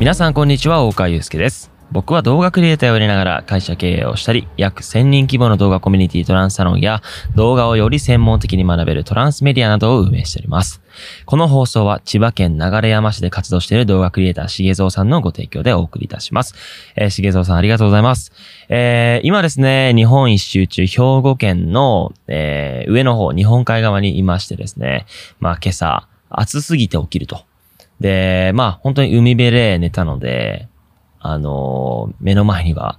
皆さんこんにちは、大川祐介です。僕は動画クリエイターをやりながら会社経営をしたり、約1000人規模の動画コミュニティトランスサロンや動画をより専門的に学べるトランスメディアなどを運営しております。この放送は千葉県流山市で活動している動画クリエイターしげぞうさんのご提供でお送りいたします。えー、しげぞうさんありがとうございます。えー、今ですね、日本一周中兵庫県の、えー、上の方、日本海側にいましてですね、まあ今朝暑すぎて起きると。で、まあ本当に海辺で寝たので、あのー目の前には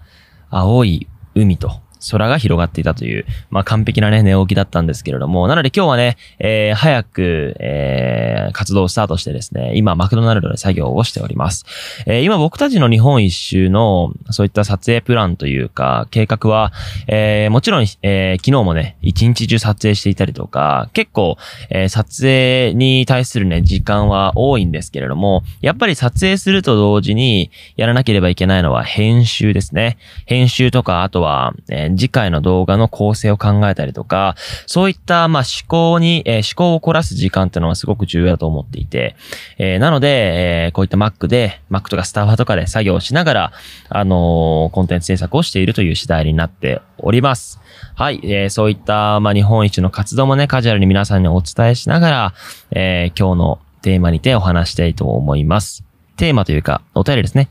青い海と空が広がっていたという、まあ完璧なね、寝起きだったんですけれども、なので今日はね、えー早く、えー活動をスタートしてですね、今マクドナルドで作業をしております。えー今僕たちの日本一周のそういった撮影プランというか、計画は、えーもちろん、えー昨日もね、一日中撮影していたりとか、結構、えー撮影に対するね、時間は多いんですけれども、やっぱり撮影すると同時にやらなければいけないのは編集ですね。編集とか、あとは、えー次回の動画の構成を考えたりとか、そういった、まあ、思考に、えー思考を凝らす時間っていうのはすごく重要だと思っていて、えーなので、えーこういった Mac で、Mac とかスタバとかで作業をしながら、あのコンテンツ制作をしているという次第になっております。はい、えーそういった、まあ、日本一の活動もね、カジュアルに皆さんにお伝えしながら、えー今日のテーマにてお話したいと思います。テーマというか、お便りですね。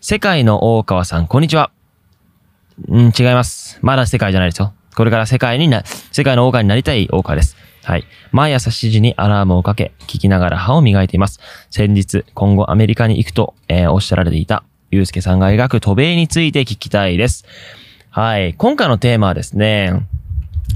世界の大川さん、こんにちは。うん、違います。まだ世界じゃないですよ。これから世界にな、世界の王家になりたい王家です。はい。毎朝7時にアラームをかけ、聞きながら歯を磨いています。先日、今後アメリカに行くと、えーおっしゃられていた、ゆうすけさんが描く渡米について聞きたいです。はい。今回のテーマはですね、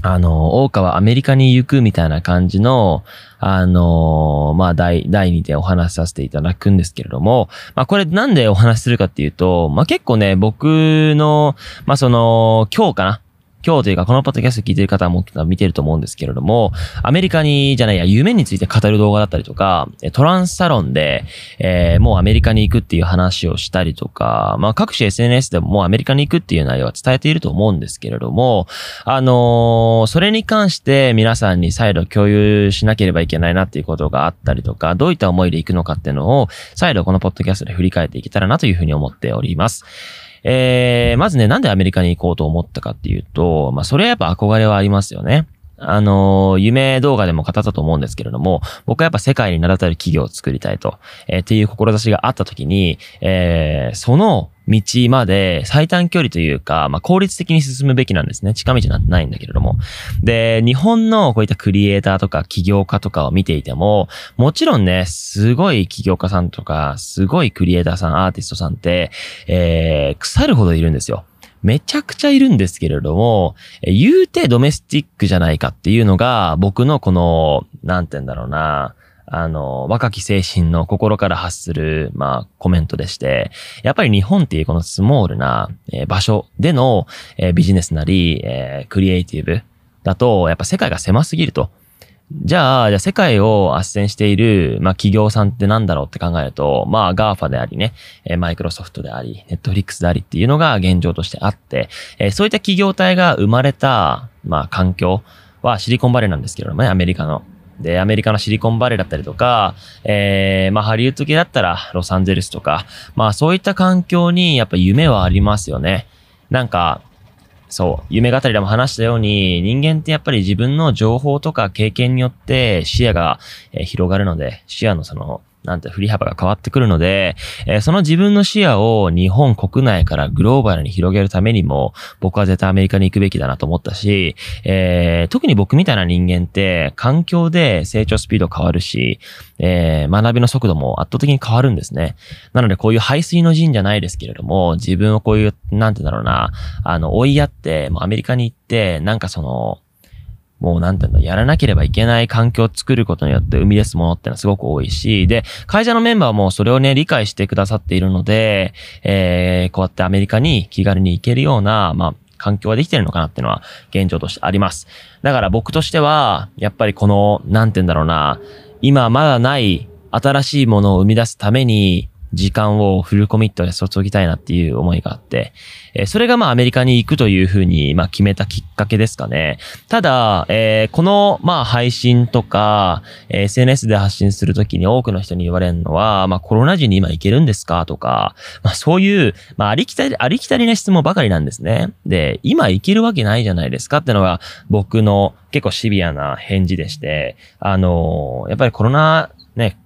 あの、大川アメリカに行くみたいな感じの、あの、まあ、第、第2でお話しさせていただくんですけれども、まあ、これなんでお話しするかっていうと、まあ、結構ね、僕の、まあ、その、今日かな今日というか、このポッドキャスト聞いてる方も見てると思うんですけれども、アメリカに、じゃないや、夢について語る動画だったりとか、トランスサロンで、えーもうアメリカに行くっていう話をしたりとか、まあ、各種 SNS でももうアメリカに行くっていう内容は伝えていると思うんですけれども、あのーそれに関して皆さんに再度共有しなければいけないなっていうことがあったりとか、どういった思いで行くのかっていうのを、再度このポッドキャストで振り返っていけたらなというふうに思っております。えー、まずね、なんでアメリカに行こうと思ったかっていうと、まあ、それはやっぱ憧れはありますよね。あの夢動画でも語ったと思うんですけれども、僕はやっぱ世界に名だたる企業を作りたいと、えーっていう志があった時に、えーその道まで最短距離というか、まあ、効率的に進むべきなんですね。近道なんてないんだけれども。で、日本のこういったクリエイターとか起業家とかを見ていても、もちろんね、すごい起業家さんとか、すごいクリエイターさん、アーティストさんって、えー腐るほどいるんですよ。めちゃくちゃいるんですけれども、言うてドメスティックじゃないかっていうのが、僕のこの、なんて言うんだろうな、あの、若き精神の心から発する、まあ、コメントでして、やっぱり日本っていうこのスモールな、えー場所での、えービジネスなり、えークリエイティブだと、やっぱ世界が狭すぎると。じゃあ、じゃあ世界を斡旋している、まあ企業さんってなんだろうって考えると、まあ GAFA でありね、えーマイクロソフトであり、ネットフリックスでありっていうのが現状としてあって、えーそういった企業体が生まれた、まあ環境はシリコンバレーなんですけれどもね、アメリカの。で、アメリカのシリコンバレーだったりとか、えー、まあハリウッド系だったらロサンゼルスとか、まあそういった環境にやっぱ夢はありますよね。なんか、そう、夢語りでも話したように、人間ってやっぱり自分の情報とか経験によって視野が広がるので、視野のその、なんて振り幅が変わってくるので、えーその自分の視野を日本国内からグローバルに広げるためにも、僕は絶対アメリカに行くべきだなと思ったし、えー特に僕みたいな人間って環境で成長スピード変わるし、えー学びの速度も圧倒的に変わるんですね。なのでこういう排水の陣じゃないですけれども、自分をこういう、なんてだろうな、あの、追いやって、もうアメリカに行って、なんかその、もうなんていうの、やらなければいけない環境を作ることによって生み出すものってのはすごく多いし、で、会社のメンバーもそれをね、理解してくださっているので、えー、こうやってアメリカに気軽に行けるような、まあ、環境はできてるのかなっていうのは現状としてあります。だから僕としては、やっぱりこの、なんて言うんだろうな、今まだない新しいものを生み出すために、時間をフルコミットで注ぎたいなっていう思いがあって、えー、それがまあアメリカに行くというふうにまあ決めたきっかけですかね。ただ、えー、このまあ配信とか、えー、SNS で発信するときに多くの人に言われるのは、まあコロナ時に今行けるんですかとか、まあそういう、まあありきたり、ありきたりな質問ばかりなんですね。で、今行けるわけないじゃないですかってのが僕の結構シビアな返事でして、あのやっぱりコロナ、ね、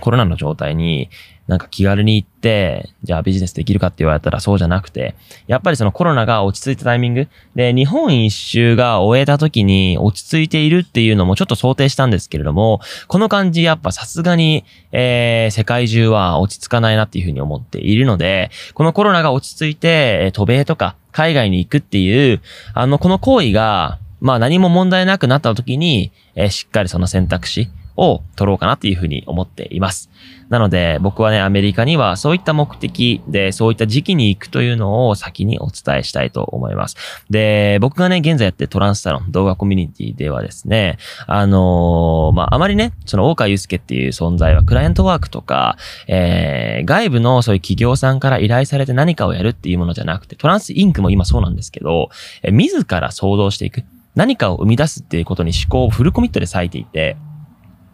コロナの状態に、なんか気軽に行って、じゃあビジネスできるかって言われたらそうじゃなくて、やっぱりそのコロナが落ち着いたタイミング。で、日本一周が終えた時に落ち着いているっていうのもちょっと想定したんですけれども、この感じやっぱさすがに、えー、世界中は落ち着かないなっていうふうに思っているので、このコロナが落ち着いて、え渡米とか海外に行くっていう、あの、この行為が、まあ何も問題なくなった時に、えー、しっかりその選択肢、を取ろうかなっていうふうに思っています。なので僕はね、アメリカにはそういった目的で、そういった時期に行くというのを先にお伝えしたいと思います。で、僕がね、現在やってトランスサロン動画コミュニティではですね、あのー、まあ、あまりね、その大川祐介っていう存在はクライアントワークとか、えー、外部のそういう企業さんから依頼されて何かをやるっていうものじゃなくて、トランスインクも今そうなんですけど、えー、自ら想像していく。何かを生み出すっていうことに思考をフルコミットで割いていて、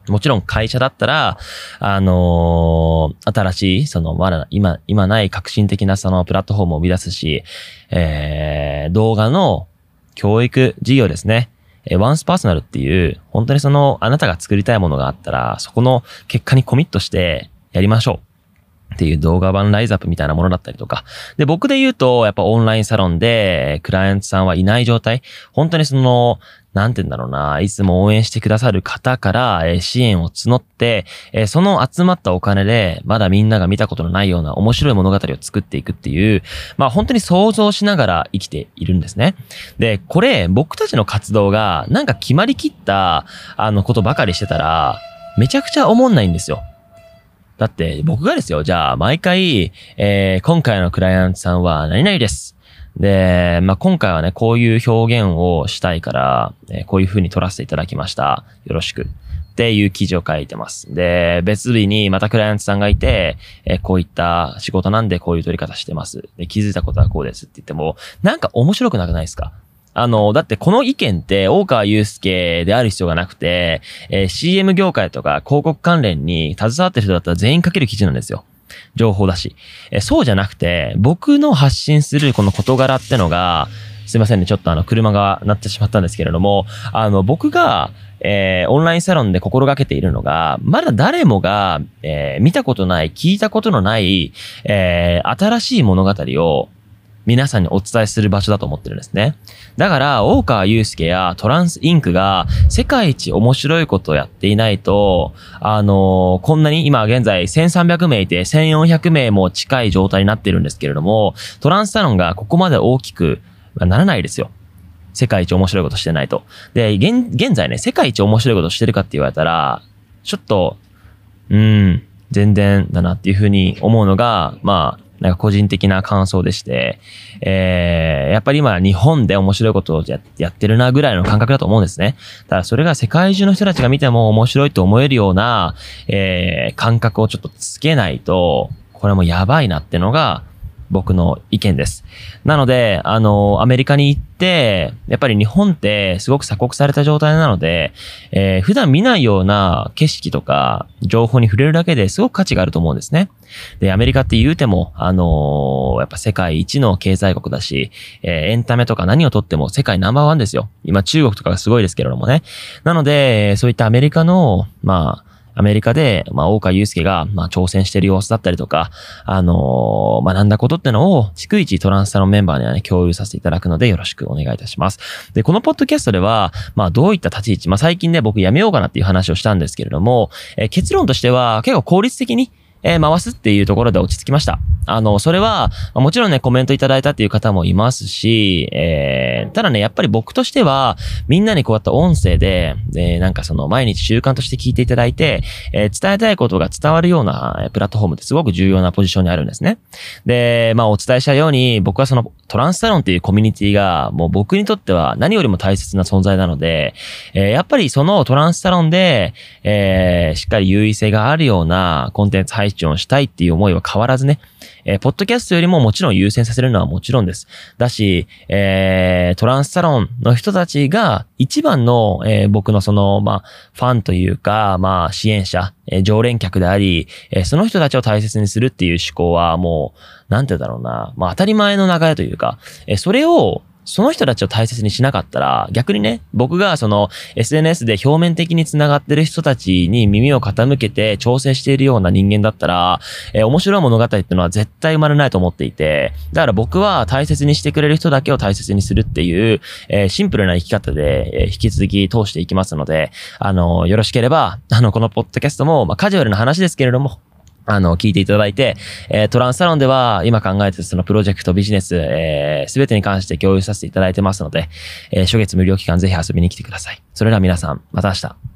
もちろん会社だったら、あのー、新しい、その、まだ今、今ない革新的なそのプラットフォームを生み出すし、えー、動画の教育事業ですね。えワンスパーソナルっていう、本当にその、あなたが作りたいものがあったら、そこの結果にコミットしてやりましょう。っていう動画版ライズアップみたいなものだったりとか。で、僕で言うと、やっぱオンラインサロンで、クライアントさんはいない状態。本当にその、なんて言うんだろうな、いつも応援してくださる方から、え支援を募って、えその集まったお金で、まだみんなが見たことのないような面白い物語を作っていくっていう、まあ本当に想像しながら生きているんですね。で、これ、僕たちの活動が、なんか決まりきった、あの、ことばかりしてたら、めちゃくちゃ思んないんですよ。だって僕がですよ、じゃあ毎回、えー、今回のクライアントさんは何々です。で、まあ、今回はね、こういう表現をしたいから、えー、こういう風に撮らせていただきました。よろしく。っていう記事を書いてます。で、別日にまたクライアントさんがいて、えー、こういった仕事なんでこういう撮り方してます。で、気づいたことはこうですって言っても、なんか面白くなくないですか？あの、だってこの意見って大川祐介である必要がなくて、えー、CM 業界とか広告関連に携わってる人だったら全員書ける記事なんですよ。情報だし。えそうじゃなくて、僕の発信するこの事柄ってのが、すいませんね、ちょっとあの、車が鳴ってしまったんですけれども、あの、僕が、えー、オンラインサロンで心がけているのが、まだ誰もが、えー、見たことない、聞いたことのない、えー、新しい物語を皆さんにお伝えする場所だと思ってるんですね。だから、大川祐介やトランスインクが世界一面白いことをやっていないと、あのー、こんなに今現在1300名いて1400名も近い状態になってるんですけれども、トランスサロンがここまで大きくならないですよ。世界一面白いことしてないと。で、現、現在ね、世界一面白いことしてるかって言われたら、ちょっと、うん、全然だなっていうふうに思うのが、まあ、なんか個人的な感想でして、えー、やっぱり今日本で面白いことをやってるなぐらいの感覚だと思うんですね。ただそれが世界中の人たちが見ても面白いと思えるような、えー、感覚をちょっとつけないと、これもやばいなってのが、僕の意見です。なので、あの、アメリカに行って、やっぱり日本ってすごく鎖国された状態なので、えー、普段見ないような景色とか情報に触れるだけですごく価値があると思うんですね。で、アメリカって言うても、あのー、やっぱ世界一の経済国だし、えー、エンタメとか何をとっても世界ナンバーワンですよ。今中国とかがすごいですけれどもね。なので、そういったアメリカの、まあ、アメリカで、まあ、大川祐介が、まあ、挑戦してる様子だったりとか、あのー、学んだことってのを、逐一トランスタのメンバーにはね、共有させていただくので、よろしくお願いいたします。で、このポッドキャストでは、まあ、どういった立ち位置、まあ、最近ね、僕やめようかなっていう話をしたんですけれども、えー、結論としては、結構効率的に、えー、回すっていうところで落ち着きました。あの、それは、もちろんね、コメントいただいたっていう方もいますし、えー、ただね、やっぱり僕としては、みんなにこうやって音声で、えー、なんかその、毎日習慣として聞いていただいて、えー、伝えたいことが伝わるような、えプラットフォームってすごく重要なポジションにあるんですね。で、まあ、お伝えしたように、僕はその、トランスサロンっていうコミュニティが、もう僕にとっては何よりも大切な存在なので、えー、やっぱりそのトランスサロンで、えー、しっかり優位性があるようなコンテンツ配信チをしたいっていう思いは変わらずね、えー、ポッドキャストよりももちろん優先させるのはもちろんです。だし、えー、トランスサロンの人たちが一番の、えー、僕のその、まあ、ファンというか、まあ、支援者、えー、常連客であり、えー、その人たちを大切にするっていう思考はもう、なんてだろうな、まあ、当たり前の流れというか、えー、それを、その人たちを大切にしなかったら、逆にね、僕がその SNS で表面的に繋がってる人たちに耳を傾けて調整しているような人間だったら、えー、面白い物語ってのは絶対生まれないと思っていて、だから僕は大切にしてくれる人だけを大切にするっていう、えー、シンプルな生き方で、えー、引き続き通していきますので、あの、よろしければ、あの、このポッドキャストも、まあ、カジュアルな話ですけれども、あの、聞いていただいて、えー、トランスサロンでは今考えてるそのプロジェクト、ビジネス、えー、てに関して共有させていただいてますので、えー、初月無料期間ぜひ遊びに来てください。それでは皆さん、また明日。